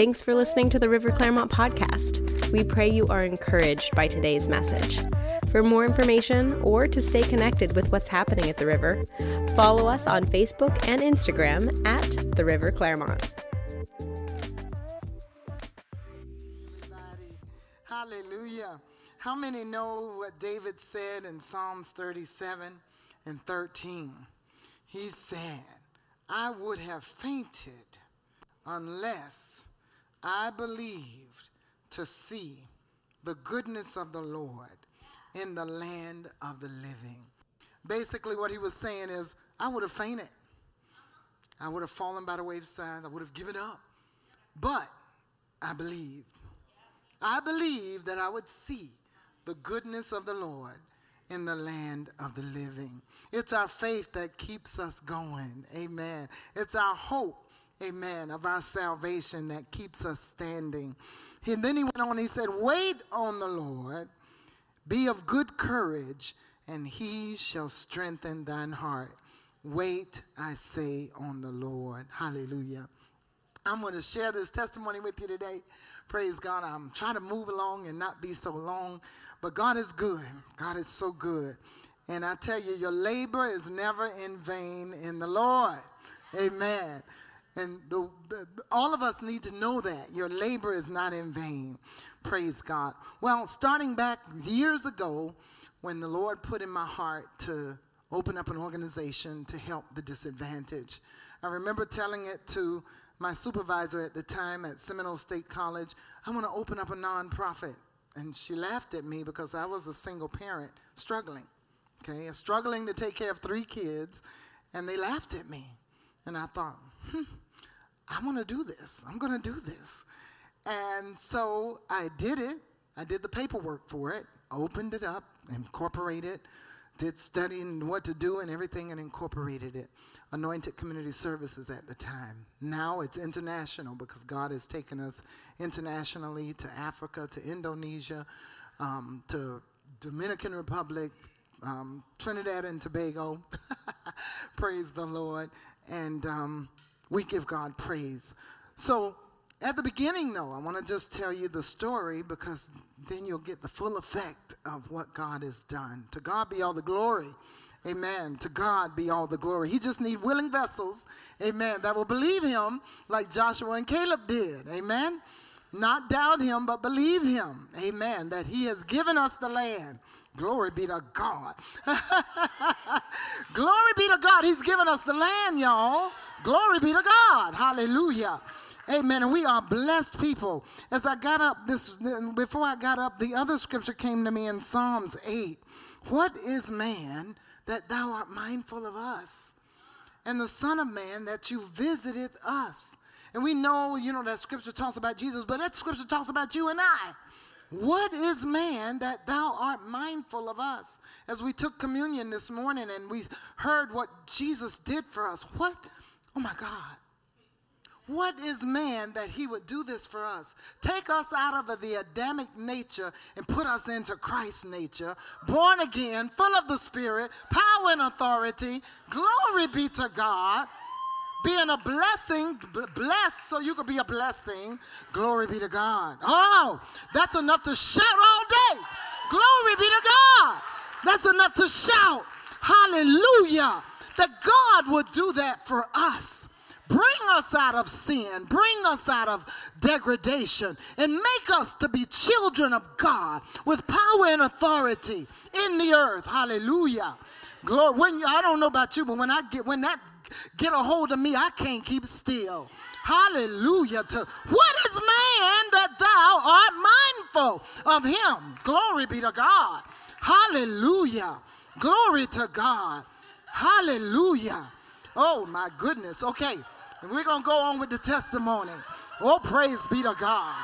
Thanks for listening to the River Clermont podcast. We pray you are encouraged by today's message. For more information or to stay connected with what's happening at the river, follow us on Facebook and Instagram at the River Clermont. Hallelujah. How many know what David said in Psalms 37 and 13? He said, I would have fainted unless I believed to see the goodness of the Lord in the land of the living. Basically, what he was saying is, I would have fainted. I would have fallen by the wayside. I would have given up. But I believed. I believed that I would see the goodness of the Lord in the land of the living. It's our faith that keeps us going. Amen. It's our hope, amen, of our salvation that keeps us standing. And then he went on, he said, Wait on the Lord, be of good courage, and he shall strengthen thine heart. Wait, I say, on the Lord. Hallelujah. I'm going to share this testimony with you today. Praise God. I'm trying to move along and not be so long, but God is good. God is so good. And I tell you, your labor is never in vain in the Lord. Amen. And the, the, all of us need to know that your labor is not in vain. Praise God. Well, starting back years ago, when the Lord put in my heart to open up an organization to help the disadvantaged, I remember telling it to my supervisor at the time at Seminole State College, I want to open up a nonprofit. And she laughed at me because I was a single parent struggling, okay, struggling to take care of three kids. And they laughed at me. And I thought, hmm, I want to do this. I'm going to do this. And so I did it. I did the paperwork for it, opened it up, incorporated, did studying what to do and everything, and incorporated it. Anointed Community Services at the time. Now it's international because God has taken us internationally to Africa, to Indonesia, um, to Dominican Republic, um, Trinidad and Tobago. praise the Lord. And um, we give God praise. So at the beginning, though, I want to just tell you the story because then you'll get the full effect of what God has done. To God be all the glory. Amen. To God be all the glory. He just need willing vessels, amen, that will believe him like Joshua and Caleb did. Amen. Not doubt him, but believe him. Amen. That he has given us the land. Glory be to God. Glory be to God. He's given us the land, y'all. Glory be to God. Hallelujah. Amen. And we are blessed people. As I got up this before I got up, the other scripture came to me in Psalms 8. What is man that thou art mindful of us, and the Son of Man that you visited us. And we know, you know, that scripture talks about Jesus, but that scripture talks about you and I. What is man that thou art mindful of us? As we took communion this morning and we heard what Jesus did for us, what? Oh my God. What is man that he would do this for us? Take us out of the Adamic nature and put us into Christ's nature, born again, full of the Spirit, power and authority. Glory be to God. Being a blessing, blessed so you could be a blessing. Glory be to God. Oh, that's enough to shout all day. Glory be to God. That's enough to shout. Hallelujah. That God would do that for us. Bring us out of sin, bring us out of degradation, and make us to be children of God with power and authority in the earth. Hallelujah. Glory. When I don't know about you, but when I get when that get a hold of me, I can't keep still. Hallelujah. To what is man that thou art mindful of him? Glory be to God. Hallelujah. Glory to God. Hallelujah. Oh my goodness. Okay. And we're going to go on with the testimony. Oh, praise be to God.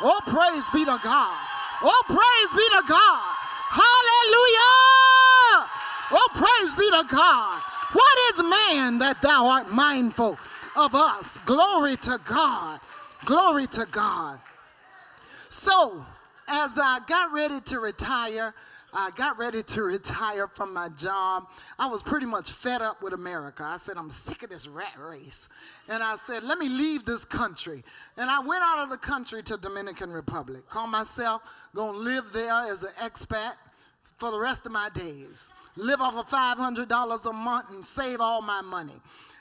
Oh, praise be to God. Oh, praise be to God. Hallelujah. Oh, praise be to God. What is man that thou art mindful of us? Glory to God. Glory to God. So, as I got ready to retire, I got ready to retire from my job. I was pretty much fed up with America. I said, I'm sick of this rat race. And I said, let me leave this country. And I went out of the country to Dominican Republic. Called myself to live there as an expat for the rest of my days. Live off of $500 a month and save all my money.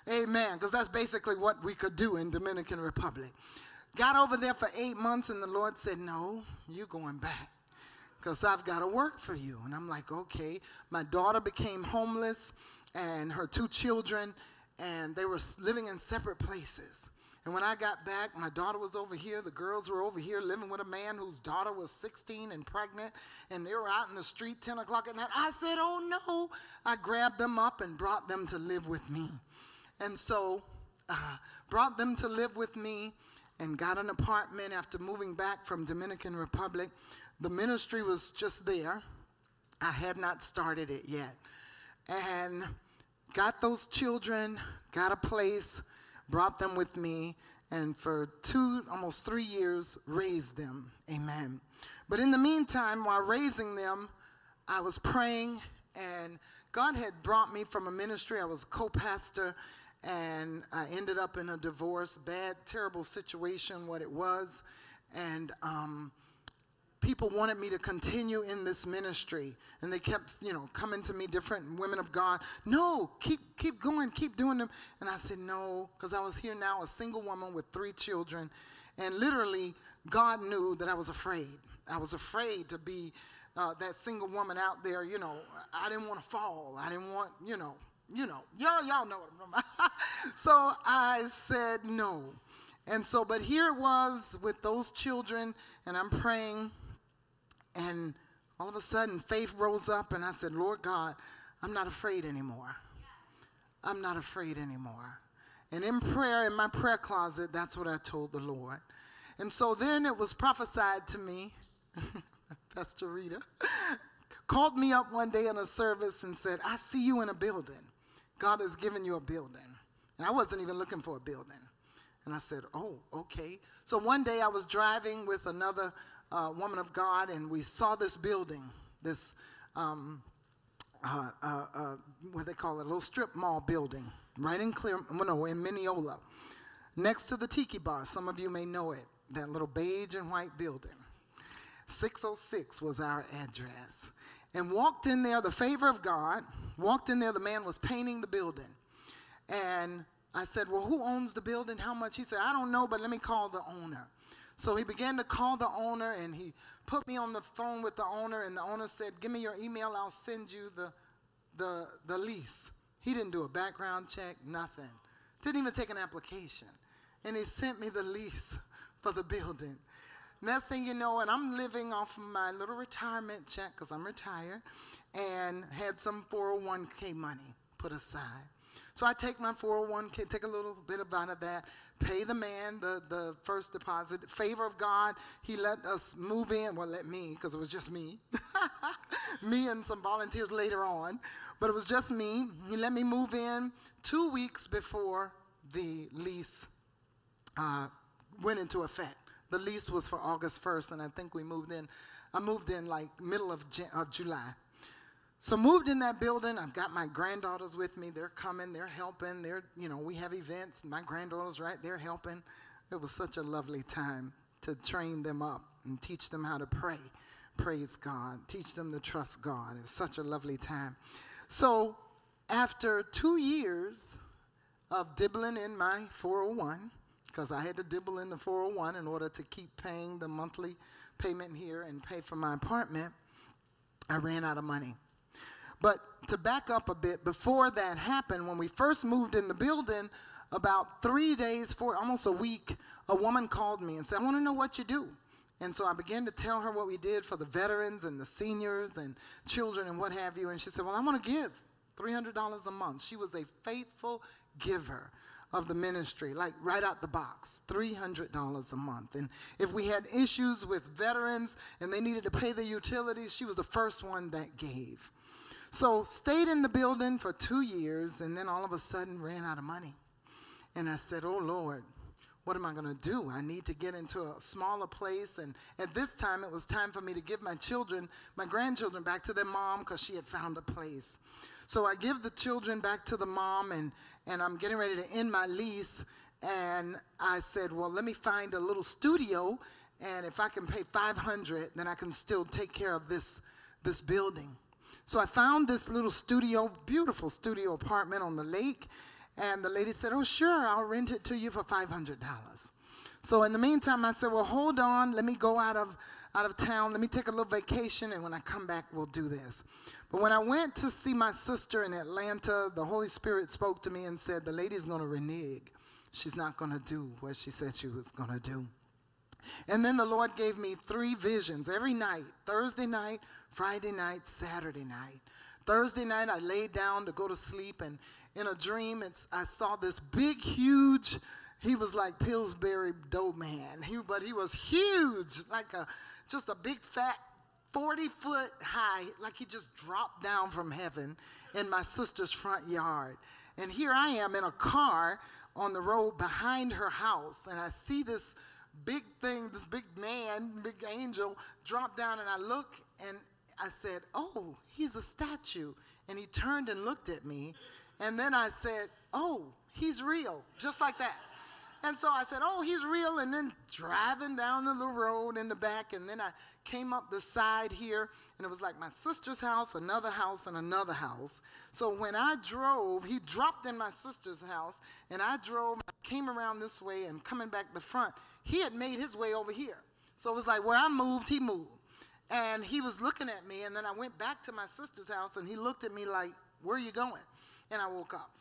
Amen. Because that's basically what we could do in Dominican Republic. Got over there for eight months, and the Lord said, No, you're going back because I've got to work for you. And I'm like, Okay. My daughter became homeless, and her two children, and they were living in separate places. And when I got back, my daughter was over here. The girls were over here living with a man whose daughter was 16 and pregnant. And they were out in the street 10 o'clock at night. I said, Oh no. I grabbed them up and brought them to live with me. And so, uh, brought them to live with me and got an apartment after moving back from Dominican Republic. The ministry was just there. I had not started it yet. And got those children, got a place, brought them with me, and for two, almost three years, raised them. Amen. But in the meantime, while raising them, I was praying, and God had brought me from a ministry. I was co pastor and I ended up in a divorce, bad, terrible situation, what it was. And um, people wanted me to continue in this ministry. And they kept, you know, coming to me, different women of God. No, keep, keep going, keep doing them. And I said, no, because I was here now, a single woman with three children. And literally, God knew that I was afraid. I was afraid to be uh, that single woman out there, you know. I didn't want to fall. I didn't want, you know, you know, y'all, y'all know what I'm talking about. so I said no. And so, but here it was with those children, and I'm praying, and all of a sudden faith rose up, and I said, Lord God, I'm not afraid anymore. I'm not afraid anymore. And in prayer, in my prayer closet, that's what I told the Lord. And so then it was prophesied to me, Pastor Rita, called me up one day in a service and said, I see you in a building. God has given you a building. And I wasn't even looking for a building. And I said, Oh, okay. So one day I was driving with another uh, woman of God, and we saw this building, this, um, uh, uh, uh what they call it, a little strip mall building, right in Clear, no, in Minneola, next to the Tiki Bar. Some of you may know it, that little beige and white building. 606 was our address and walked in there, the favor of God, walked in there, the man was painting the building. And I said, Well, who owns the building? How much? He said, I don't know, but let me call the owner. So he began to call the owner and he put me on the phone with the owner, and the owner said, Give me your email, I'll send you the, the, the lease. He didn't do a background check, nothing. Didn't even take an application. And he sent me the lease for the building. Next thing you know, and I'm living off of my little retirement check because I'm retired and had some 401k money put aside. So I take my 401k, take a little bit out of that, pay the man the, the first deposit. Favor of God, he let us move in. Well, let me, because it was just me. me and some volunteers later on. But it was just me. He let me move in two weeks before the lease uh, went into effect. The lease was for August 1st, and I think we moved in. I moved in like middle of, of July. So moved in that building. I've got my granddaughters with me. They're coming. They're helping. They're you know we have events. My granddaughters right there helping. It was such a lovely time to train them up and teach them how to pray. Praise God. Teach them to trust God. It was such a lovely time. So after two years of dibbling in my 401 because I had to dibble in the 401 in order to keep paying the monthly payment here and pay for my apartment. I ran out of money. But to back up a bit, before that happened, when we first moved in the building, about three days, for almost a week, a woman called me and said, I want to know what you do. And so I began to tell her what we did for the veterans and the seniors and children and what have you. And she said, Well, I want to give $300 a month. She was a faithful giver of the ministry, like right out the box, $300 a month. And if we had issues with veterans and they needed to pay the utilities, she was the first one that gave. So stayed in the building for two years and then all of a sudden ran out of money. And I said, Oh Lord, what am I going to do? I need to get into a smaller place. And at this time, it was time for me to give my children, my grandchildren, back to their mom because she had found a place. So I give the children back to the mom, and, and I'm getting ready to end my lease. And I said, well, let me find a little studio, and if I can pay 500, then I can still take care of this, this building. So I found this little studio, beautiful studio apartment on the lake, and the lady said, Oh, sure, I'll rent it to you for $500. So in the meantime, I said, Well, hold on. Let me go out of, out of town. Let me take a little vacation. And when I come back, we'll do this. But when I went to see my sister in Atlanta, the Holy Spirit spoke to me and said, The lady's going to renege. She's not going to do what she said she was going to do. And then the Lord gave me three visions every night Thursday night, Friday night, Saturday night. Thursday night, I laid down to go to sleep, and in a dream, I saw this big, huge, he was like Pillsbury Doughman, he, but he was huge, like a just a big, fat, 40 foot high, like he just dropped down from heaven in my sister's front yard. And here I am in a car on the road behind her house, and I see this big thing, this big man, big angel, dropped down, and I look, and I said, Oh, he's a statue. And he turned and looked at me. And then I said, Oh, he's real, just like that. And so I said, Oh, he's real. And then driving down the road in the back. And then I came up the side here, and it was like my sister's house, another house, and another house. So when I drove, he dropped in my sister's house, and I drove, I came around this way, and coming back the front, he had made his way over here. So it was like where I moved, he moved. And he was looking at me, and then I went back to my sister's house, and he looked at me like, Where are you going? And I woke up.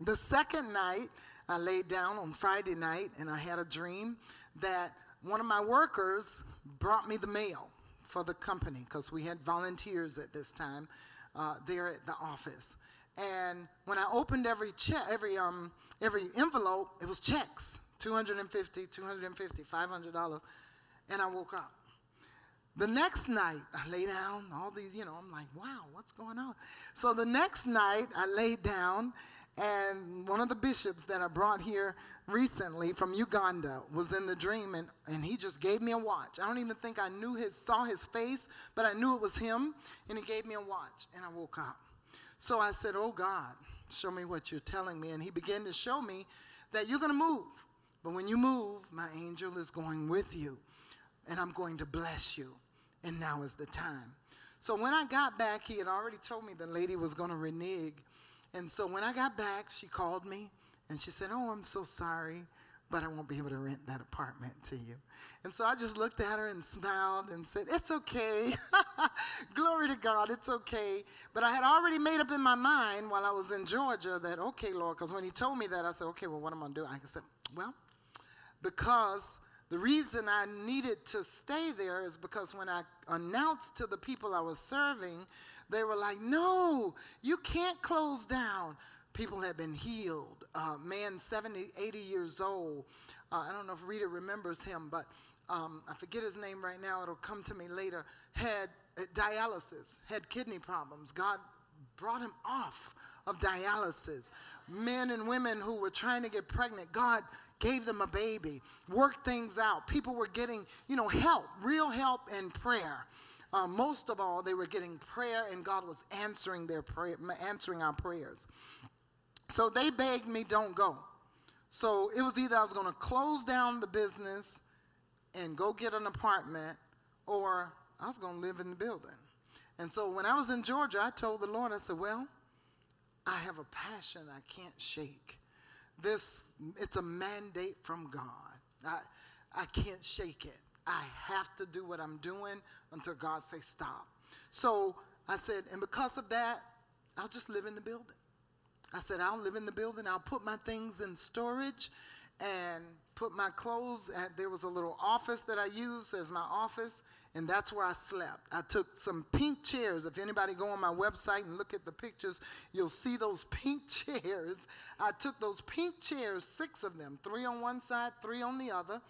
The second night, I laid down on Friday night, and I had a dream that one of my workers brought me the mail for the company because we had volunteers at this time uh, there at the office. And when I opened every check, every um, every envelope, it was checks, 250, 250, 500 dollars, and I woke up. The next night, I lay down, all these, you know, I'm like, wow, what's going on? So the next night, I laid down, and one of the bishops that I brought here recently from Uganda was in the dream, and, and he just gave me a watch. I don't even think I knew his, saw his face, but I knew it was him, and he gave me a watch, and I woke up. So I said, oh God, show me what you're telling me. And he began to show me that you're going to move. But when you move, my angel is going with you, and I'm going to bless you and now is the time. So when I got back, he had already told me the lady was going to renege. And so when I got back, she called me and she said, Oh, I'm so sorry, but I won't be able to rent that apartment to you. And so I just looked at her and smiled and said, It's okay. Glory to God, it's okay. But I had already made up in my mind while I was in Georgia that, okay, Lord, because when he told me that, I said, Okay, well, what am I going to do? I said, Well, because the reason I needed to stay there is because when I announced to the people I was serving, they were like, no, you can't close down. People had been healed. Uh, man, 70, 80 years old. Uh, I don't know if Rita remembers him, but um, I forget his name right now. It'll come to me later. Had uh, dialysis, had kidney problems. God brought him off of dialysis. Men and women who were trying to get pregnant, God gave them a baby, worked things out. People were getting, you know, help, real help and prayer. Uh, most of all, they were getting prayer, and God was answering their prayer, answering our prayers. So they begged me, "Don't go." So it was either I was going to close down the business and go get an apartment, or I was going to live in the building. And so when I was in Georgia, I told the Lord, I said, "Well, I have a passion I can't shake. This, it's a mandate from God. I, I can't shake it. I have to do what I'm doing until God says stop. So I said, and because of that, I'll just live in the building. I said, I'll live in the building. I'll put my things in storage and put my clothes. At, there was a little office that I used as my office, and that's where I slept. I took some pink chairs. If anybody go on my website and look at the pictures, you'll see those pink chairs. I took those pink chairs, six of them, three on one side, three on the other.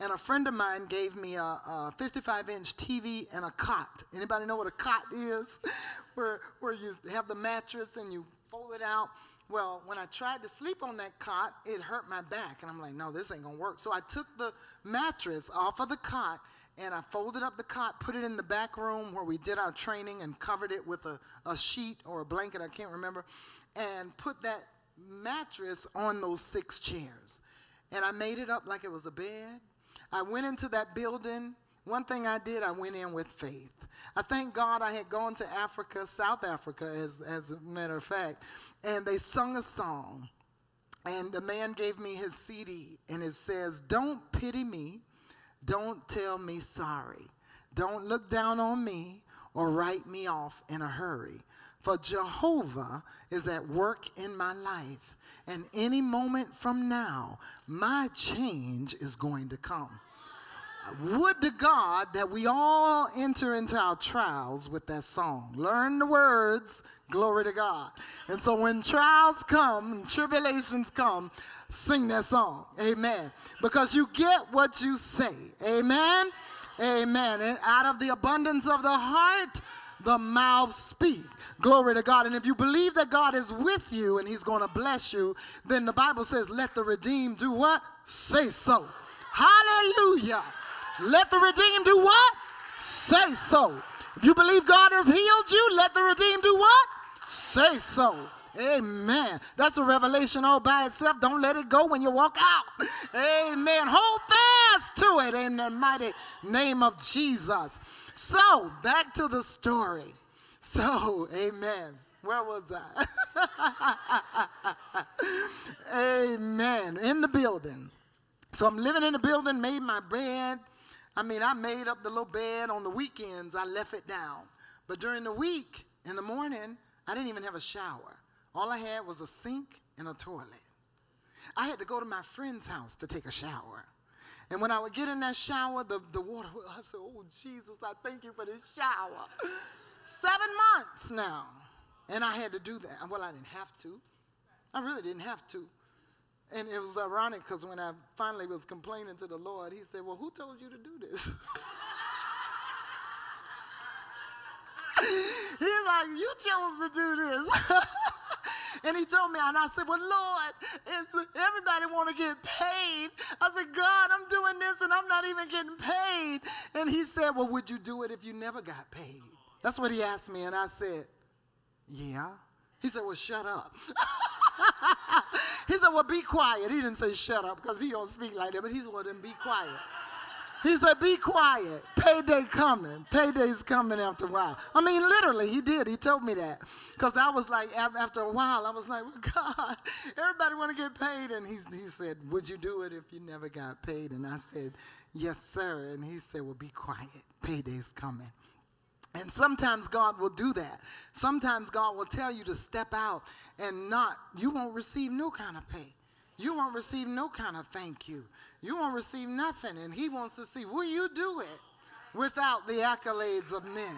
And a friend of mine gave me a, a 55-inch TV and a cot. Anybody know what a cot is? where, where you have the mattress and you fold it out. Well, when I tried to sleep on that cot, it hurt my back. And I'm like, no, this ain't going to work. So I took the mattress off of the cot and I folded up the cot, put it in the back room where we did our training, and covered it with a, a sheet or a blanket, I can't remember, and put that mattress on those six chairs. And I made it up like it was a bed. I went into that building. One thing I did, I went in with faith. I thank God I had gone to Africa, South Africa, as, as a matter of fact, and they sung a song. And the man gave me his CD, and it says, Don't pity me don't tell me sorry. Don't look down on me or write me off in a hurry. For Jehovah is at work in my life. And any moment from now, my change is going to come. Would to God that we all enter into our trials with that song. Learn the words, glory to God. And so when trials come and tribulations come, sing that song. Amen. Because you get what you say. Amen. Amen. And out of the abundance of the heart, the mouth speak. Glory to God. And if you believe that God is with you and he's going to bless you, then the Bible says, let the redeemed do what? Say so. Hallelujah. Let the redeemed do what? Say so. If you believe God has healed you, let the redeemed do what? Say so. Amen. That's a revelation all by itself. Don't let it go when you walk out. Amen. Hold fast to it in the mighty name of Jesus. So, back to the story. So, amen. Where was I? amen. In the building. So I'm living in the building, made my bed, I mean, I made up the little bed on the weekends, I left it down. But during the week, in the morning, I didn't even have a shower. All I had was a sink and a toilet. I had to go to my friend's house to take a shower. And when I would get in that shower, the, the water would, I said, Oh, Jesus, I thank you for this shower. Seven months now. And I had to do that. Well, I didn't have to. I really didn't have to. And it was ironic because when I finally was complaining to the Lord, He said, Well, who told you to do this? He's like, You chose to do this. and he told me, and I said, Well, Lord, everybody want to get paid. I said, God, I'm doing this and I'm not even getting paid. And he said, Well, would you do it if you never got paid? That's what he asked me. And I said, Yeah. He said, Well, shut up. he said, Well, be quiet. He didn't say shut up because he don't speak like that, but he's well, then be quiet. He said, Be quiet. Payday coming. Payday's coming after a while. I mean, literally, he did. He told me that. Because I was like, after a while, I was like, Well, God, everybody want to get paid. And he, he said, Would you do it if you never got paid? And I said, Yes, sir. And he said, Well, be quiet. Payday's coming. And sometimes God will do that. Sometimes God will tell you to step out and not, you won't receive no kind of pay. You won't receive no kind of thank you. You won't receive nothing. And He wants to see, will you do it without the accolades of men?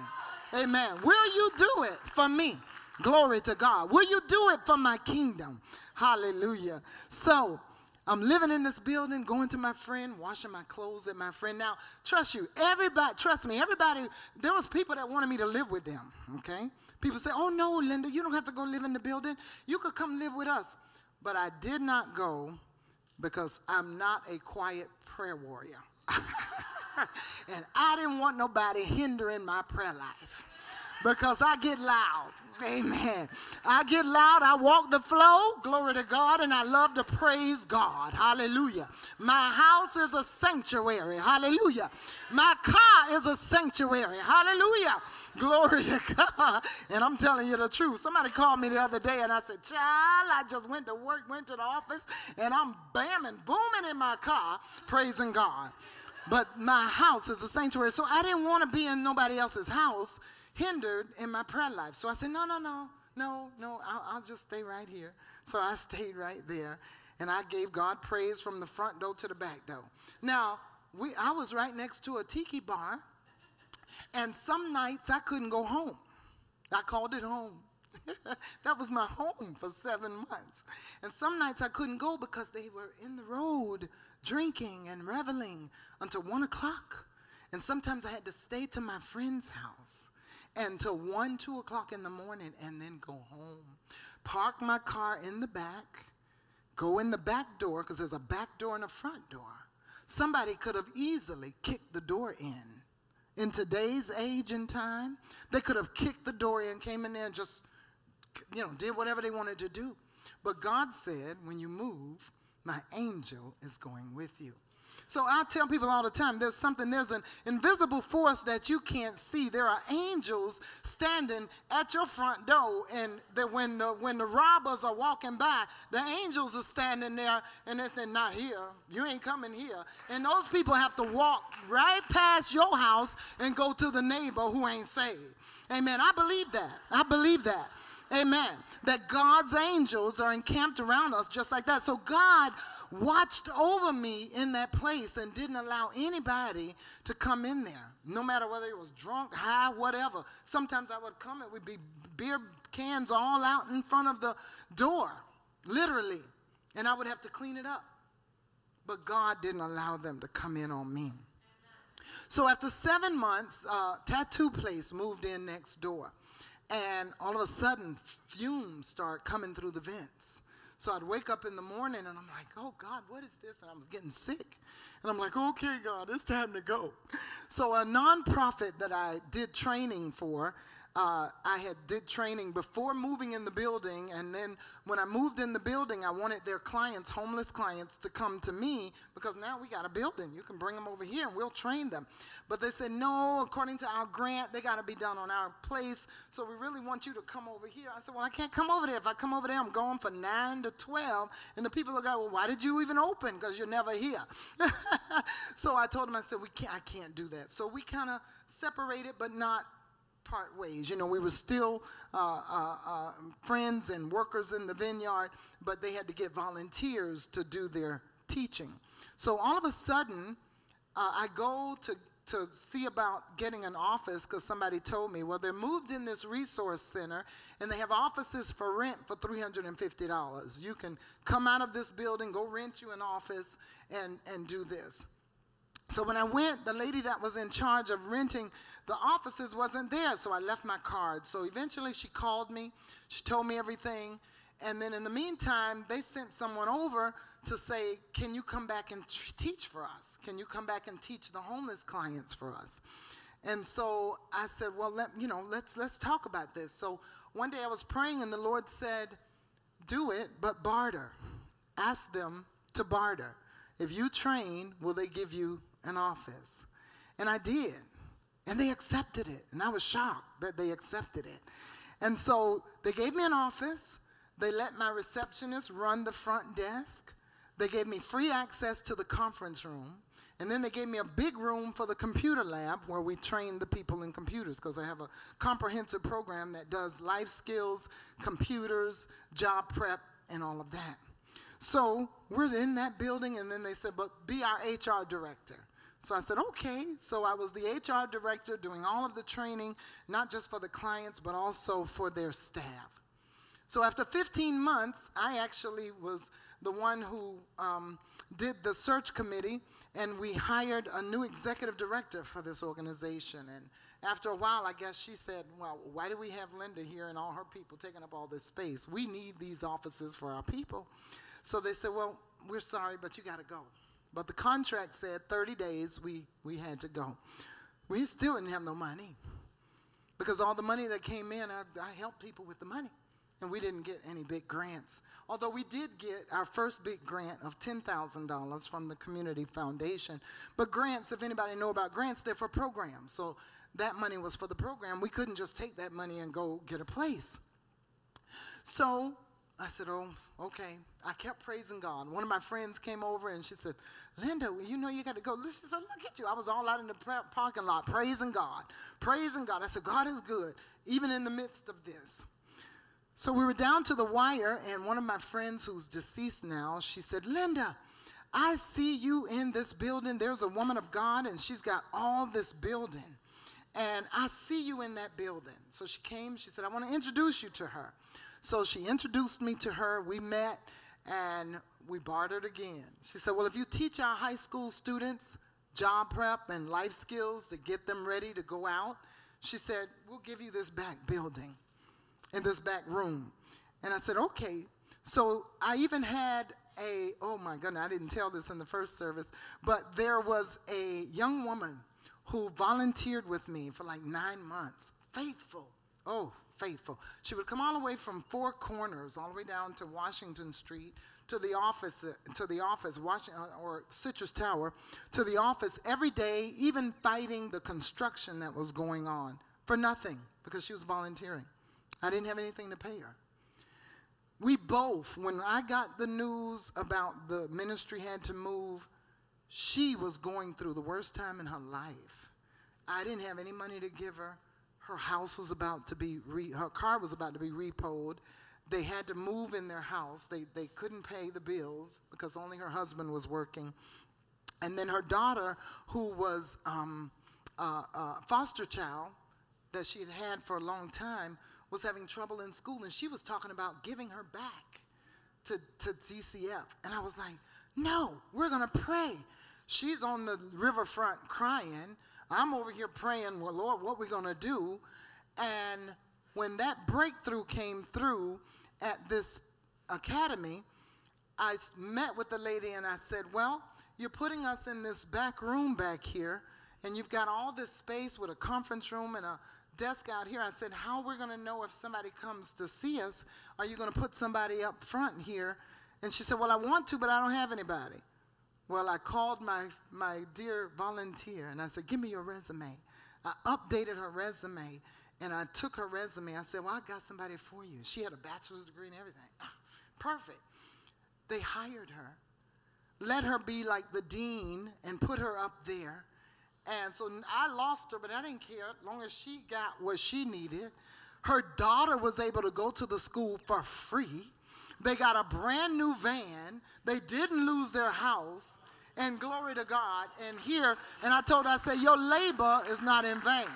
Amen. Will you do it for me? Glory to God. Will you do it for my kingdom? Hallelujah. So, I'm living in this building, going to my friend, washing my clothes at my friend. Now, trust you, everybody, trust me, everybody, there was people that wanted me to live with them, okay? People say, oh no, Linda, you don't have to go live in the building. You could come live with us. But I did not go because I'm not a quiet prayer warrior. and I didn't want nobody hindering my prayer life because I get loud. Amen. I get loud, I walk the flow, glory to God, and I love to praise God. Hallelujah. My house is a sanctuary. Hallelujah. My car is a sanctuary. Hallelujah. Glory to God. And I'm telling you the truth. Somebody called me the other day and I said, Child, I just went to work, went to the office, and I'm bamming, booming in my car, praising God. But my house is a sanctuary. So I didn't want to be in nobody else's house hindered in my prayer life. So I said, no, no, no, no, no, I'll, I'll just stay right here. So I stayed right there, and I gave God praise from the front door to the back door. Now, we, I was right next to a tiki bar, and some nights I couldn't go home. I called it home. that was my home for seven months. And some nights I couldn't go because they were in the road drinking and reveling until one o'clock. And sometimes I had to stay to my friend's house until 1, 2 o'clock in the morning and then go home. Park my car in the back, go in the back door because there's a back door and a front door. Somebody could have easily kicked the door in. In today's age and time, they could have kicked the door in, came in there, and just, you know, did whatever they wanted to do. But God said, when you move, my angel is going with you. So I tell people all the time there's something, there's an invisible force that you can't see. There are angels standing at your front door, and that when the when the robbers are walking by, the angels are standing there and they're saying, not here. You ain't coming here. And those people have to walk right past your house and go to the neighbor who ain't saved. Amen. I believe that. I believe that. Amen. That God's angels are encamped around us just like that. So God watched over me in that place and didn't allow anybody to come in there, no matter whether it was drunk, high, whatever. Sometimes I would come, and we'd be beer cans all out in front of the door, literally, and I would have to clean it up. But God didn't allow them to come in on me. So after seven months, uh, Tattoo Place moved in next door. And all of a sudden, fumes start coming through the vents. So I'd wake up in the morning and I'm like, oh God, what is this? And I was getting sick. And I'm like, okay, God, it's time to go. So a nonprofit that I did training for uh, I had did training before moving in the building, and then when I moved in the building, I wanted their clients, homeless clients, to come to me because now we got a building. You can bring them over here, and we'll train them. But they said no, according to our grant, they got to be done on our place. So we really want you to come over here. I said, well, I can't come over there. If I come over there, I'm going for nine to twelve, and the people are going, well, why did you even open? Because you're never here. so I told them, I said, we can't, I can't do that. So we kind of separated, but not part ways. You know, we were still uh, uh, uh, friends and workers in the vineyard, but they had to get volunteers to do their teaching. So all of a sudden, uh, I go to to see about getting an office because somebody told me, well, they're moved in this resource center and they have offices for rent for $350. You can come out of this building, go rent you an office, and, and do this. So when I went, the lady that was in charge of renting the offices wasn't there, so I left my card. So eventually she called me, she told me everything, and then in the meantime, they sent someone over to say, Can you come back and teach for us? Can you come back and teach the homeless clients for us? And so I said, Well, let, you know, let's, let's talk about this. So one day I was praying, and the Lord said, Do it, but barter. Ask them to barter. If you train, will they give you an office. And I did. And they accepted it. And I was shocked that they accepted it. And so they gave me an office. They let my receptionist run the front desk. They gave me free access to the conference room. And then they gave me a big room for the computer lab where we train the people in computers because I have a comprehensive program that does life skills, computers, job prep, and all of that. So we're in that building, and then they said, but be our HR director. So I said, okay. So I was the HR director doing all of the training, not just for the clients, but also for their staff. So after 15 months, I actually was the one who um, did the search committee, and we hired a new executive director for this organization. And after a while, I guess she said, well, why do we have Linda here and all her people taking up all this space? We need these offices for our people. So they said, well, we're sorry, but you got to go. But the contract said 30 days we, we had to go. We still didn't have no money because all the money that came in, I, I helped people with the money. And we didn't get any big grants. Although we did get our first big grant of $10,000 from the Community Foundation. But grants, if anybody know about grants, they're for programs. So that money was for the program. We couldn't just take that money and go get a place. So I said, Oh, okay. I kept praising God. One of my friends came over and she said, Linda, you know you got to go. She said, Look at you. I was all out in the parking lot praising God, praising God. I said, God is good, even in the midst of this. So we were down to the wire, and one of my friends who's deceased now, she said, Linda, I see you in this building. There's a woman of God, and she's got all this building. And I see you in that building. So she came, she said, I want to introduce you to her. So she introduced me to her. We met and we bartered again. She said, Well, if you teach our high school students job prep and life skills to get them ready to go out, she said, We'll give you this back building in this back room. And I said, Okay. So I even had a, oh my goodness, I didn't tell this in the first service, but there was a young woman who volunteered with me for like nine months. Faithful. Oh, faithful. She would come all the way from four corners, all the way down to Washington Street, to the office, to the office, Washington, uh, or Citrus Tower, to the office every day, even fighting the construction that was going on for nothing because she was volunteering. I didn't have anything to pay her. We both, when I got the news about the ministry had to move, she was going through the worst time in her life. I didn't have any money to give her. Her house was about to be, re- her car was about to be repoed. They had to move in their house. They, they couldn't pay the bills because only her husband was working. And then her daughter, who was um, foster child that she had had for a long time, was having trouble in school. And she was talking about giving her back to, to DCF. And I was like, no, we're going to pray. She's on the riverfront crying. I'm over here praying, well, Lord, what we going to do? And when that breakthrough came through at this academy, I met with the lady and I said, well, you're putting us in this back room back here, and you've got all this space with a conference room and a desk out here. I said, how we're we going to know if somebody comes to see us? Are you going to put somebody up front here? And she said, well, I want to, but I don't have anybody. Well, I called my, my dear volunteer and I said, Give me your resume. I updated her resume and I took her resume. I said, Well, I got somebody for you. She had a bachelor's degree and everything. Ah, perfect. They hired her, let her be like the dean, and put her up there. And so I lost her, but I didn't care as long as she got what she needed. Her daughter was able to go to the school for free. They got a brand new van. They didn't lose their house. And glory to God. And here, and I told her, I said, Your labor is not in vain.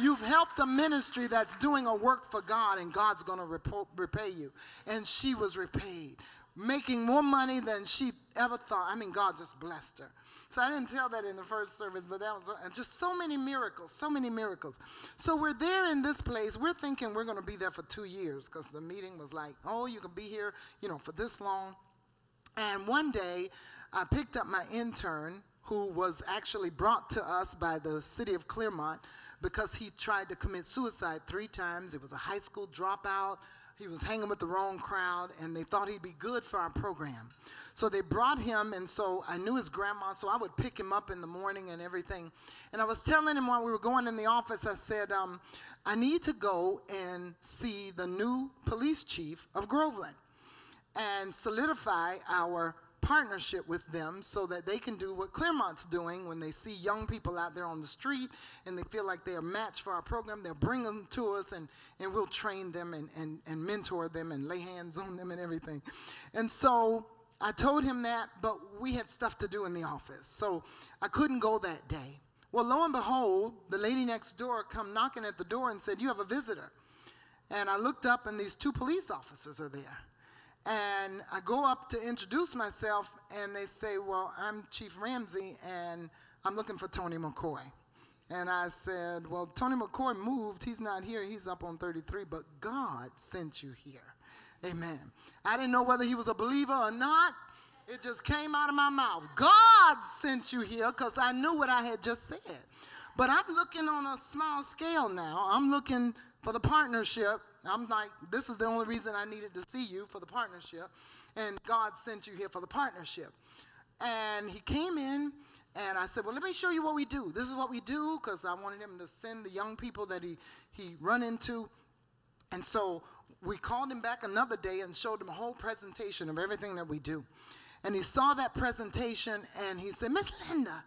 You've helped a ministry that's doing a work for God, and God's going to repay you. And she was repaid, making more money than she ever thought. I mean, God just blessed her. So I didn't tell that in the first service, but that was uh, just so many miracles, so many miracles. So we're there in this place. We're thinking we're going to be there for two years because the meeting was like, oh, you can be here, you know, for this long. And one day, I picked up my intern who was actually brought to us by the city of Clermont because he tried to commit suicide three times. It was a high school dropout. He was hanging with the wrong crowd, and they thought he'd be good for our program. So they brought him, and so I knew his grandma, so I would pick him up in the morning and everything. And I was telling him while we were going in the office, I said, um, I need to go and see the new police chief of Groveland and solidify our partnership with them so that they can do what Clermont's doing when they see young people out there on the street and they feel like they're a match for our program. They'll bring them to us and, and we'll train them and, and, and mentor them and lay hands on them and everything. And so I told him that, but we had stuff to do in the office. So I couldn't go that day. Well, lo and behold, the lady next door come knocking at the door and said, You have a visitor. And I looked up and these two police officers are there. And I go up to introduce myself, and they say, Well, I'm Chief Ramsey, and I'm looking for Tony McCoy. And I said, Well, Tony McCoy moved. He's not here. He's up on 33, but God sent you here. Amen. I didn't know whether he was a believer or not. It just came out of my mouth. God sent you here because I knew what I had just said. But I'm looking on a small scale now. I'm looking for the partnership I'm like, this is the only reason I needed to see you for the partnership. And God sent you here for the partnership. And he came in, and I said, well, let me show you what we do. This is what we do, because I wanted him to send the young people that he, he run into. And so we called him back another day and showed him a whole presentation of everything that we do. And he saw that presentation, and he said, Miss Linda,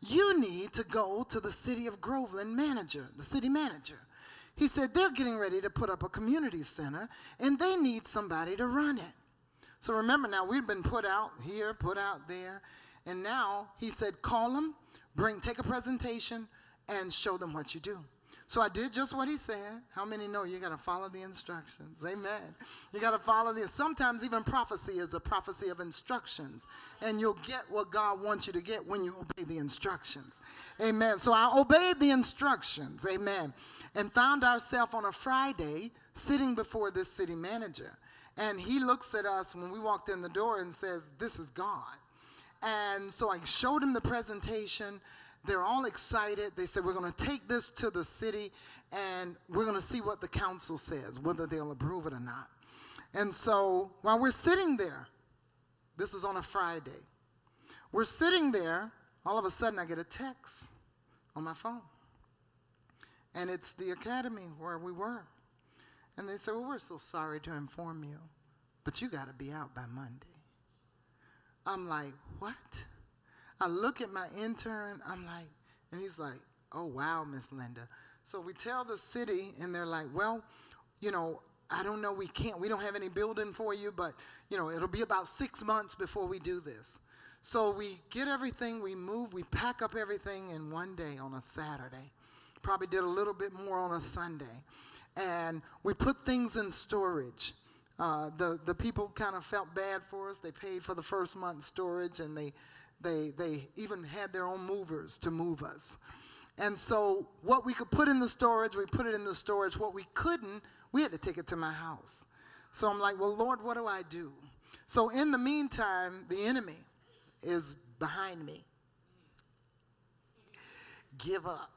you need to go to the city of Groveland manager, the city manager. He said, They're getting ready to put up a community center and they need somebody to run it. So remember now, we've been put out here, put out there. And now he said, Call them, bring, take a presentation, and show them what you do. So I did just what he said. How many know you got to follow the instructions? Amen. You got to follow the. Sometimes even prophecy is a prophecy of instructions, and you'll get what God wants you to get when you obey the instructions. Amen. So I obeyed the instructions. Amen. And found ourselves on a Friday sitting before this city manager, and he looks at us when we walked in the door and says, "This is God." And so I showed him the presentation. They're all excited. They said, We're going to take this to the city and we're going to see what the council says, whether they'll approve it or not. And so while we're sitting there, this is on a Friday, we're sitting there, all of a sudden I get a text on my phone. And it's the academy where we were. And they said, Well, we're so sorry to inform you, but you got to be out by Monday. I'm like, What? I look at my intern, I'm like, and he's like, oh, wow, Miss Linda. So we tell the city, and they're like, well, you know, I don't know, we can't, we don't have any building for you, but, you know, it'll be about six months before we do this. So we get everything, we move, we pack up everything in one day on a Saturday. Probably did a little bit more on a Sunday. And we put things in storage. Uh, the, the people kind of felt bad for us. They paid for the first month's storage and they, they, they even had their own movers to move us. And so, what we could put in the storage, we put it in the storage. What we couldn't, we had to take it to my house. So I'm like, well, Lord, what do I do? So, in the meantime, the enemy is behind me. Give up.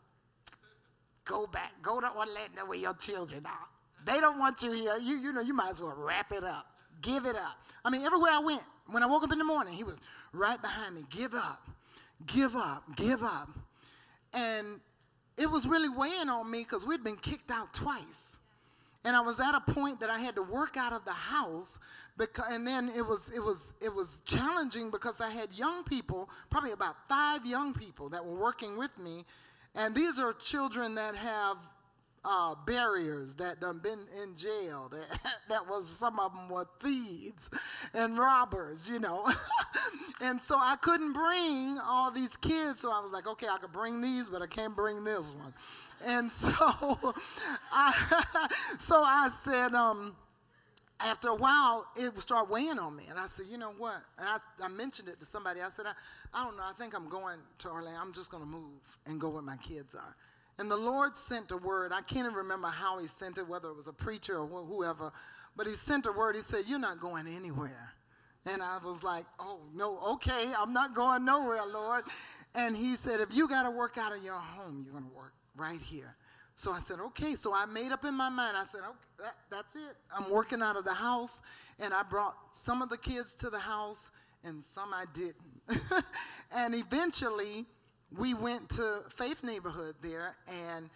Go back. Go to Orlando where your children are. They don't want you here. You, you know, you might as well wrap it up. Give it up. I mean, everywhere I went, when I woke up in the morning, he was right behind me. Give up, give up, give up. And it was really weighing on me because we'd been kicked out twice. And I was at a point that I had to work out of the house, because, and then it was it was it was challenging because I had young people, probably about five young people that were working with me, and these are children that have uh, barriers that done been in jail. That, that was some of them were thieves and robbers, you know. and so I couldn't bring all these kids. So I was like, okay, I could bring these, but I can't bring this one. And so I, so I said, um, after a while, it would start weighing on me. And I said, you know what? And I, I mentioned it to somebody. I said, I, I don't know. I think I'm going to Orlando. I'm just going to move and go where my kids are. And the Lord sent a word. I can't even remember how he sent it, whether it was a preacher or wh- whoever, but he sent a word. He said, You're not going anywhere. And I was like, Oh, no, okay, I'm not going nowhere, Lord. And he said, If you got to work out of your home, you're going to work right here. So I said, okay. So I made up in my mind. I said, okay, that, that's it. I'm working out of the house. And I brought some of the kids to the house and some I didn't. and eventually, we went to Faith Neighborhood there, and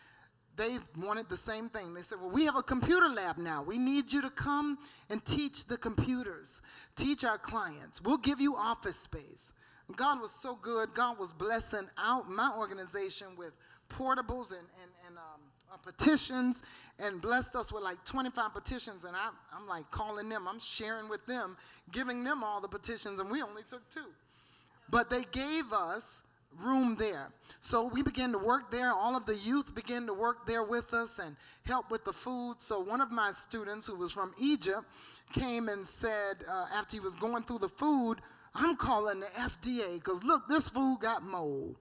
they wanted the same thing. They said, Well, we have a computer lab now. We need you to come and teach the computers, teach our clients. We'll give you office space. God was so good. God was blessing out my organization with portables and, and, and um, uh, petitions and blessed us with like 25 petitions. And I, I'm like calling them, I'm sharing with them, giving them all the petitions, and we only took two. But they gave us room there. So we began to work there. All of the youth began to work there with us and help with the food. So one of my students, who was from Egypt, came and said, uh, after he was going through the food, I'm calling the FDA because look, this food got mold.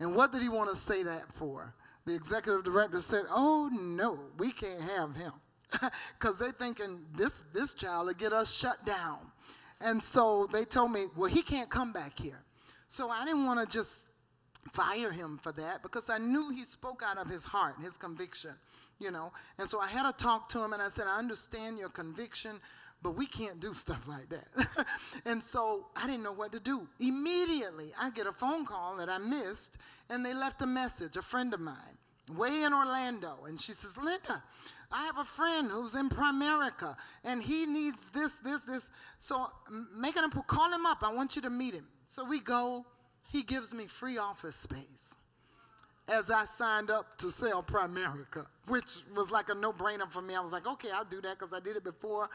And what did he want to say that for? The executive director said, Oh no, we can't have him. Because they thinking this this child will get us shut down. And so they told me, well, he can't come back here. So I didn't want to just fire him for that because I knew he spoke out of his heart, his conviction, you know. And so I had to talk to him and I said, I understand your conviction, but we can't do stuff like that. and so I didn't know what to do. Immediately, I get a phone call that I missed, and they left a message, a friend of mine, way in Orlando. And she says, Linda, I have a friend who's in Primerica, and he needs this, this, this. So make an call him up. I want you to meet him. So we go he gives me free office space as I signed up to sell Primerica, which was like a no brainer for me. I was like, okay, I'll do that because I did it before.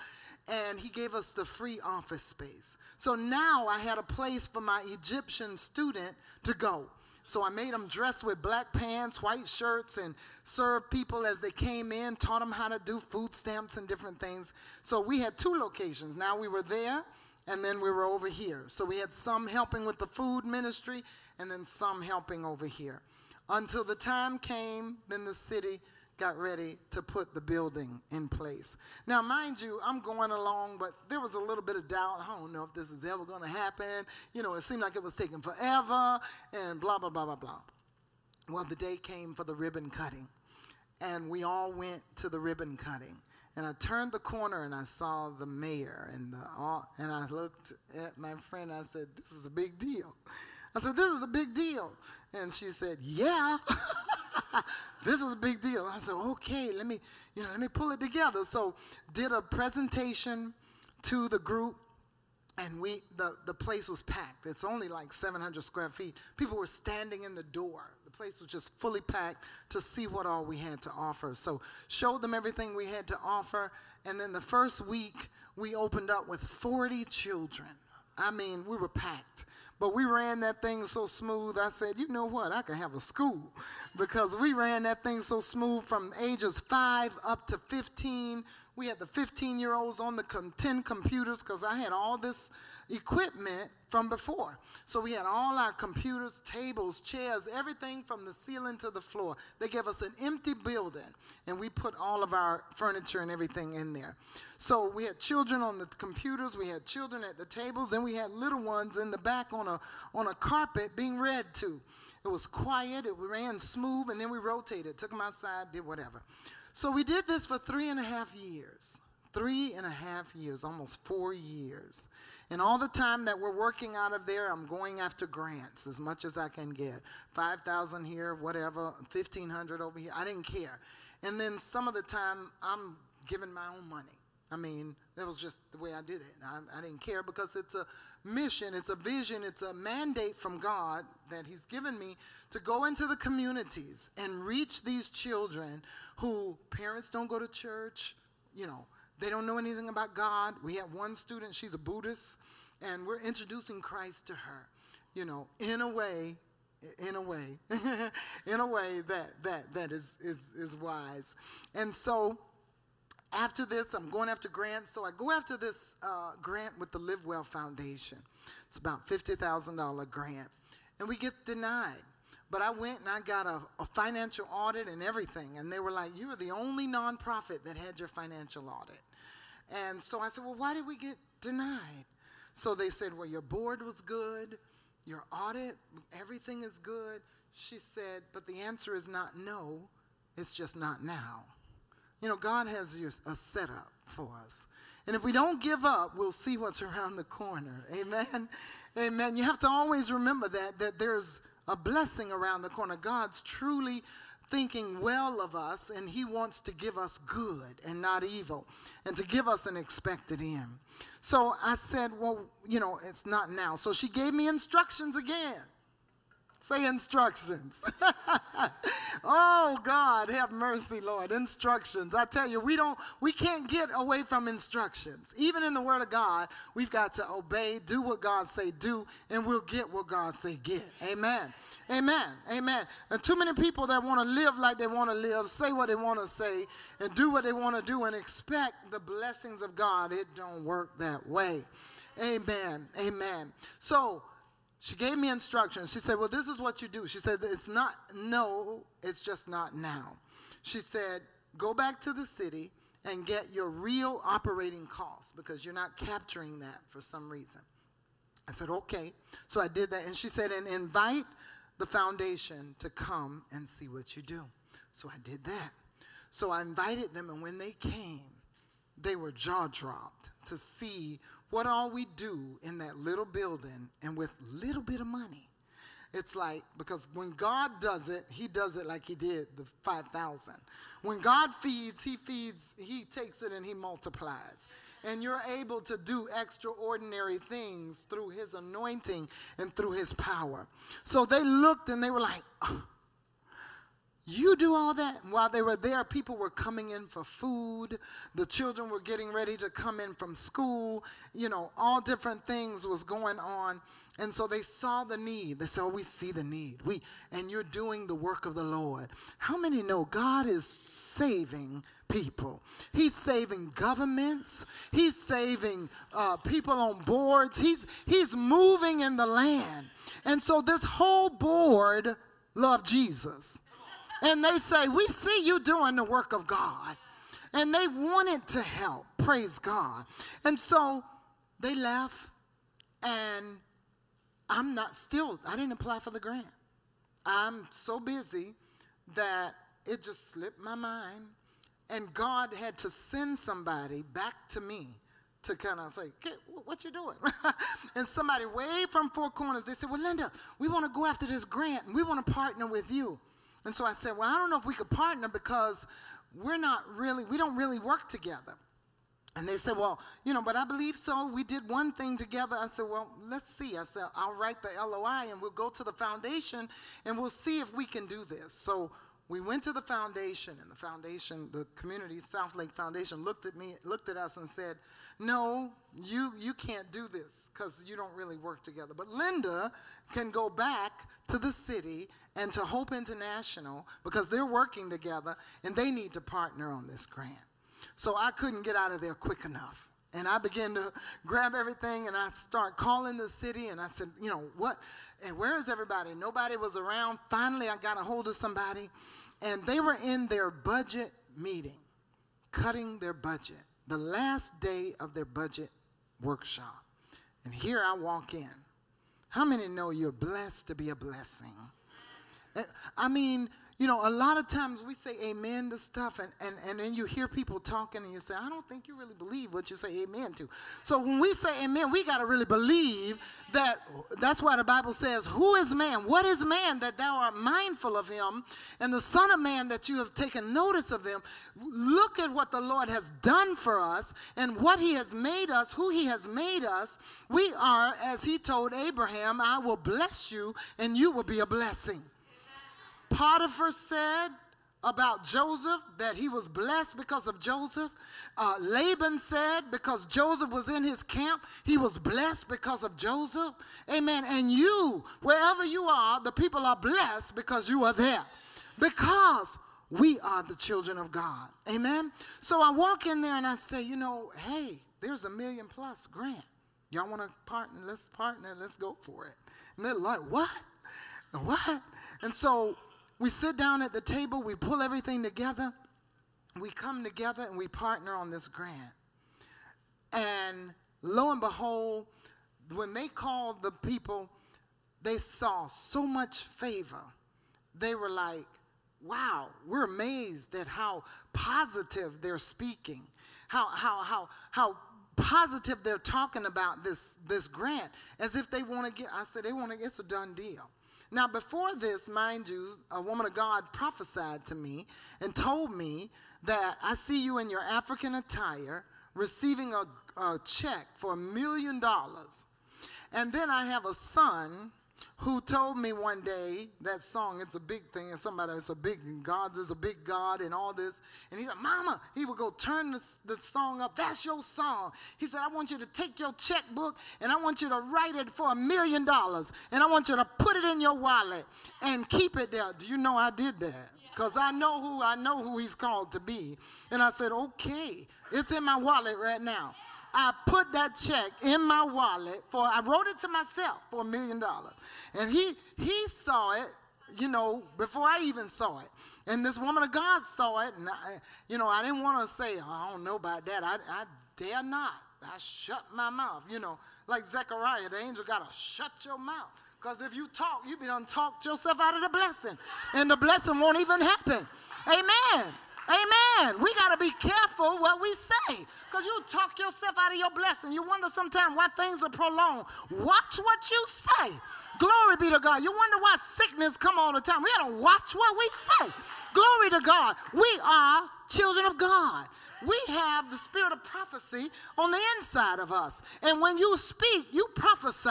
And he gave us the free office space. So now I had a place for my Egyptian student to go. So I made them dress with black pants, white shirts, and serve people as they came in, taught them how to do food stamps and different things. So we had two locations. Now we were there, and then we were over here. So we had some helping with the food ministry, and then some helping over here. Until the time came, then the city got ready to put the building in place. Now, mind you, I'm going along, but there was a little bit of doubt. I don't know if this is ever going to happen. You know, it seemed like it was taking forever, and blah, blah, blah, blah, blah. Well, the day came for the ribbon cutting, and we all went to the ribbon cutting. And I turned the corner and I saw the mayor and the and I looked at my friend. I said, "This is a big deal." I said, "This is a big deal," and she said, "Yeah." this is a big deal. I said, okay, let me, you know, let me pull it together. So did a presentation to the group and we the, the place was packed. It's only like 700 square feet. People were standing in the door. The place was just fully packed to see what all we had to offer. So showed them everything we had to offer. And then the first week we opened up with 40 children. I mean, we were packed. But we ran that thing so smooth, I said, you know what, I could have a school. Because we ran that thing so smooth from ages 5 up to 15. We had the 15 year olds on the 10 computers because I had all this equipment from before. So we had all our computers, tables, chairs, everything from the ceiling to the floor. They gave us an empty building and we put all of our furniture and everything in there. So we had children on the computers, we had children at the tables, then we had little ones in the back on a, on a carpet being read to. It was quiet, it ran smooth, and then we rotated, took them outside, did whatever. So we did this for three and a half years. Three and a half years, almost four years. And all the time that we're working out of there, I'm going after grants as much as I can get. 5,000 here, whatever, 1,500 over here. I didn't care. And then some of the time, I'm giving my own money. I mean, that was just the way I did it. I, I, didn't care because it's a mission, it's a vision, it's a mandate from God that He's given me to go into the communities and reach these children who parents don't go to church, you know, they don't know anything about God. We have one student, she's a Buddhist, and we're introducing Christ to her, you know, in a way, in a way, in a way that, that, that is, is, is wise. And so after this, I'm going after grants. So I go after this uh, grant with the Live Well Foundation. It's about $50,000 grant. And we get denied. But I went and I got a, a, financial audit and everything. And they were like, You are the only nonprofit that had your financial audit. And so I said, Well, why did we get denied? So they said, Well, your board was good, your audit, everything is good. She said, But the answer is not no, it's just not now. You know, God has a setup for us. And if we don't give up, we'll see what's around the corner. Amen. Amen. You have to always remember that that there's a blessing around the corner. God's truly thinking well of us, and He wants to give us good and not evil, and to give us an expected end. So I said, Well, you know, it's not now. So she gave me instructions again. Say instructions. oh God, have mercy, Lord. Instructions. I tell you, we don't we can't get away from instructions. Even in the word of God, we've got to obey, do what God say do, and we'll get what God say get. Amen. Amen. Amen. And too many people that want to live like they want to live, say what they want to say, and do what they want to do and expect the blessings of God. It don't work that way. Amen. Amen. So she gave me instructions. She said, Well, this is what you do. She said, It's not no, it's just not now. She said, Go back to the city and get your real operating costs because you're not capturing that for some reason. I said, Okay. So I did that. And she said, And invite the foundation to come and see what you do. So I did that. So I invited them, and when they came, they were jaw dropped to see what all we do in that little building and with little bit of money. It's like, because when God does it, he does it like he did the 5,000. When God feeds, he feeds, he takes it and he multiplies. And you're able to do extraordinary things through his anointing and through his power. So they looked and they were like, oh, You do all that. While they were there, people were coming in for food. The children were getting ready to come in from school. You know, all different things was going on. And so they saw the need. They said, oh, we see the need. We, and you're doing the work of the Lord. How many know God is saving people? He's saving governments. He's saving uh, people on boards. He's, he's moving in the land. And so this whole board loved Jesus. And they say, We see you doing the work of God. And they wanted to help. Praise God. And so they left, and I'm not still, I didn't apply for the grant. I'm so busy that it just slipped my mind. And God had to send somebody back to me to kind of say, what you doing? and somebody way from Four Corners, they said, well, Linda, we want to go after this grant and we want to partner with you. And so I said, Well, I don't know if we could partner because we're not really, we don't really work together. And they said, Well, you know, but I believe so. We did one thing together. I said, Well, let's see. I said, I'll write the LOI and we'll go to the foundation and we'll see if we can do this. So we went to the foundation, and the foundation, the community, South Lake Foundation, looked at me, looked at us, and said, "No, you you can't do this because you don't really work together. But Linda can go back to the city and to Hope International because they're working together, and they need to partner on this grant." So I couldn't get out of there quick enough. And I began to grab everything and I start calling the city and I said, you know, what? And where is everybody? Nobody was around. Finally, I got a hold of somebody and they were in their budget meeting, cutting their budget, the last day of their budget workshop. And here I walk in. How many know you're blessed to be a blessing? Eh, I mean, you know, a lot of times we say amen to stuff, and, and, and then you hear people talking, and you say, I don't think you really believe what you say amen to. So when we say amen, we got to really believe that that's why the Bible says, Who is man? What is man that thou art mindful of him? And the Son of Man that you have taken notice of them. Look at what the Lord has done for us and what he has made us, who he has made us. We are, as he told Abraham, I will bless you, and you will be a blessing. Potiphar said about Joseph that he was blessed because of Joseph. Uh, Laban said because Joseph was in his camp, he was blessed because of Joseph. Amen. And you, wherever you are, the people are blessed because you are there. Because we are the children of God. Amen. So I walk in there and I say, you know, hey, there's a million plus grant. Y'all want to partner? Let's partner. Let's go for it. And they're like, what? What? And so we sit down at the table, we pull everything together, we come together and we partner on this grant. And lo and behold, when they called the people, they saw so much favor. They were like, wow, we're amazed at how positive they're speaking, how, how, how, how positive they're talking about this, this grant, as if they want to get, I said, they want to, it's a done deal. Now, before this, mind you, a woman of God prophesied to me and told me that I see you in your African attire receiving a, a check for a million dollars. And then I have a son who told me one day that song, it's a big thing, and somebody, it's a big, God is a big God and all this. And he said, Mama, he would go turn the, the song up. That's your song. He said, I want you to take your checkbook and I want you to write it for a million dollars. And I want you to put it in your wallet and keep it there. Do you know I did that? because I know who I know who he's called to be. And I said, okay, it's in my wallet right now. I put that check in my wallet for, I wrote it to myself for a million dollars. And he, he saw it, you know, before I even saw it. And this woman of God saw it. And, I, you know, I didn't want to say, oh, I don't know about that. I, I dare not. I shut my mouth, you know, like Zechariah, the angel got to shut your mouth. Because if you talk, you be done talked yourself out of the blessing. And the blessing won't even happen. Amen. Amen. We got to be careful what we say because you talk yourself out of your blessing. You wonder sometimes why things are prolonged. Watch what you say. Glory be to God. You wonder why sickness come all the time. We got to watch what we say. Glory to God. We are children of God. We have the spirit of prophecy on the inside of us. And when you speak, you prophesy.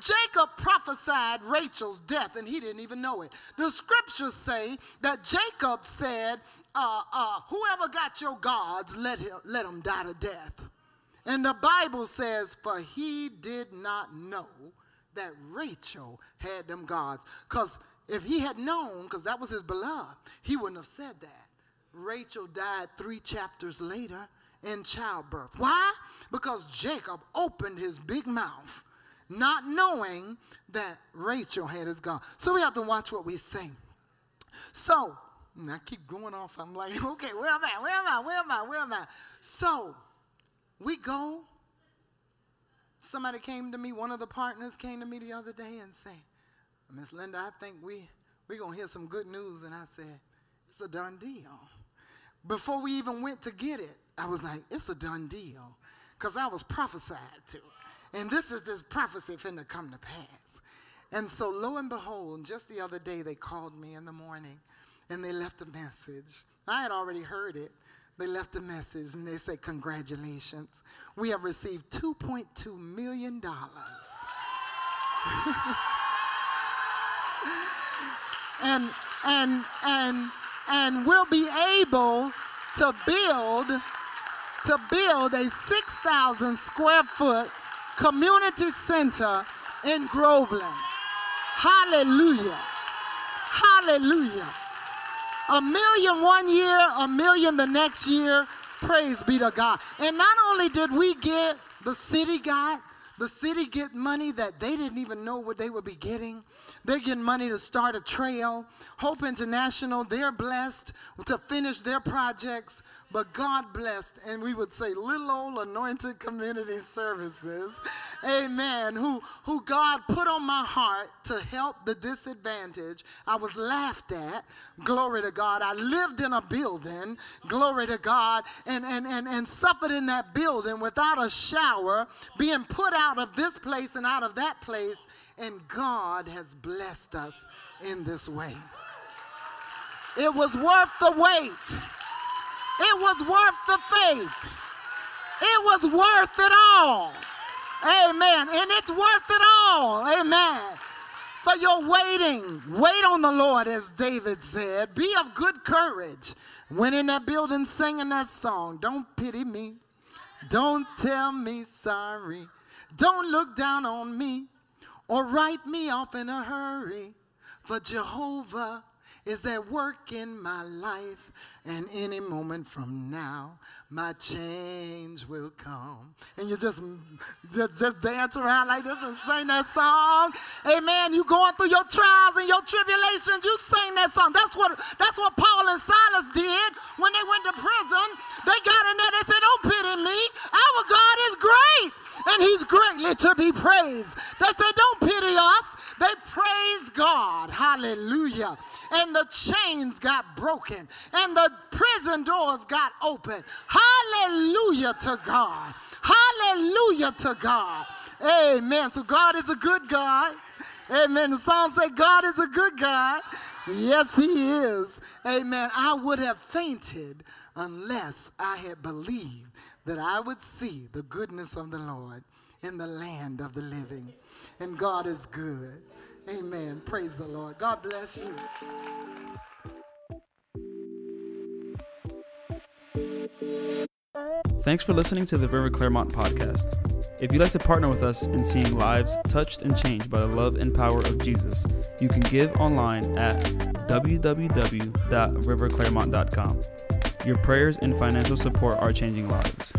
Jacob prophesied Rachel's death and he didn't even know it. The scriptures say that Jacob said, uh, uh, Whoever got your gods, let him, let him die to death. And the Bible says, For he did not know that Rachel had them gods. Because if he had known, because that was his beloved, he wouldn't have said that. Rachel died three chapters later in childbirth. Why? Because Jacob opened his big mouth, not knowing that Rachel had his God. So we have to watch what we say. So, and I keep going off. I'm like, okay, where am I? Where am I? Where am I? Where am I? So, we go. Somebody came to me, one of the partners came to me the other day and said, Miss Linda, I think we we're gonna hear some good news. And I said, it's a done deal. Before we even went to get it, I was like, it's a done deal. Because I was prophesied to. And this is this prophecy finna come to pass. And so lo and behold, just the other day they called me in the morning and they left a message. I had already heard it. They left a message and they said, Congratulations. We have received $2.2 million. and and and and we'll be able to build to build a 6,000 square foot community center in Groveland. Hallelujah. Hallelujah. A million one year, a million the next year. Praise be to God. And not only did we get, the city got, the city get money that they didn't even know what they would be getting. They're getting money to start a trail. Hope International, they're blessed to finish their projects. But God blessed, and we would say little old anointed community services, amen, who, who God put on my heart to help the disadvantaged. I was laughed at, glory to God. I lived in a building, glory to God, and, and, and, and suffered in that building without a shower, being put out of this place and out of that place, and God has blessed us in this way. It was worth the wait. It was worth the faith. It was worth it all. Amen. And it's worth it all. Amen. For your waiting, wait on the Lord, as David said. Be of good courage. When in that building singing that song, don't pity me. Don't tell me sorry. Don't look down on me or write me off in a hurry. For Jehovah is at work in my life. And any moment from now, my change will come. And you just, just, just dance around like this and sing that song. Amen. You going through your trials and your tribulations, you sing that song. That's what, that's what Paul and Silas did when they went to prison. They got in there, they said, Don't pity me. Our God is great and he's greatly to be praised. They said, Don't pity us. They praise God. Hallelujah. And the chains got broken and the prison doors got open. Hallelujah to God. Hallelujah to God. Amen. So God is a good God. Amen. The song say God is a good God. Yes, he is. Amen. I would have fainted unless I had believed that I would see the goodness of the Lord in the land of the living. And God is good. Amen. Praise the Lord. God bless you. Thanks for listening to the River Clermont podcast. If you'd like to partner with us in seeing lives touched and changed by the love and power of Jesus, you can give online at www.riverclermont.com. Your prayers and financial support are changing lives.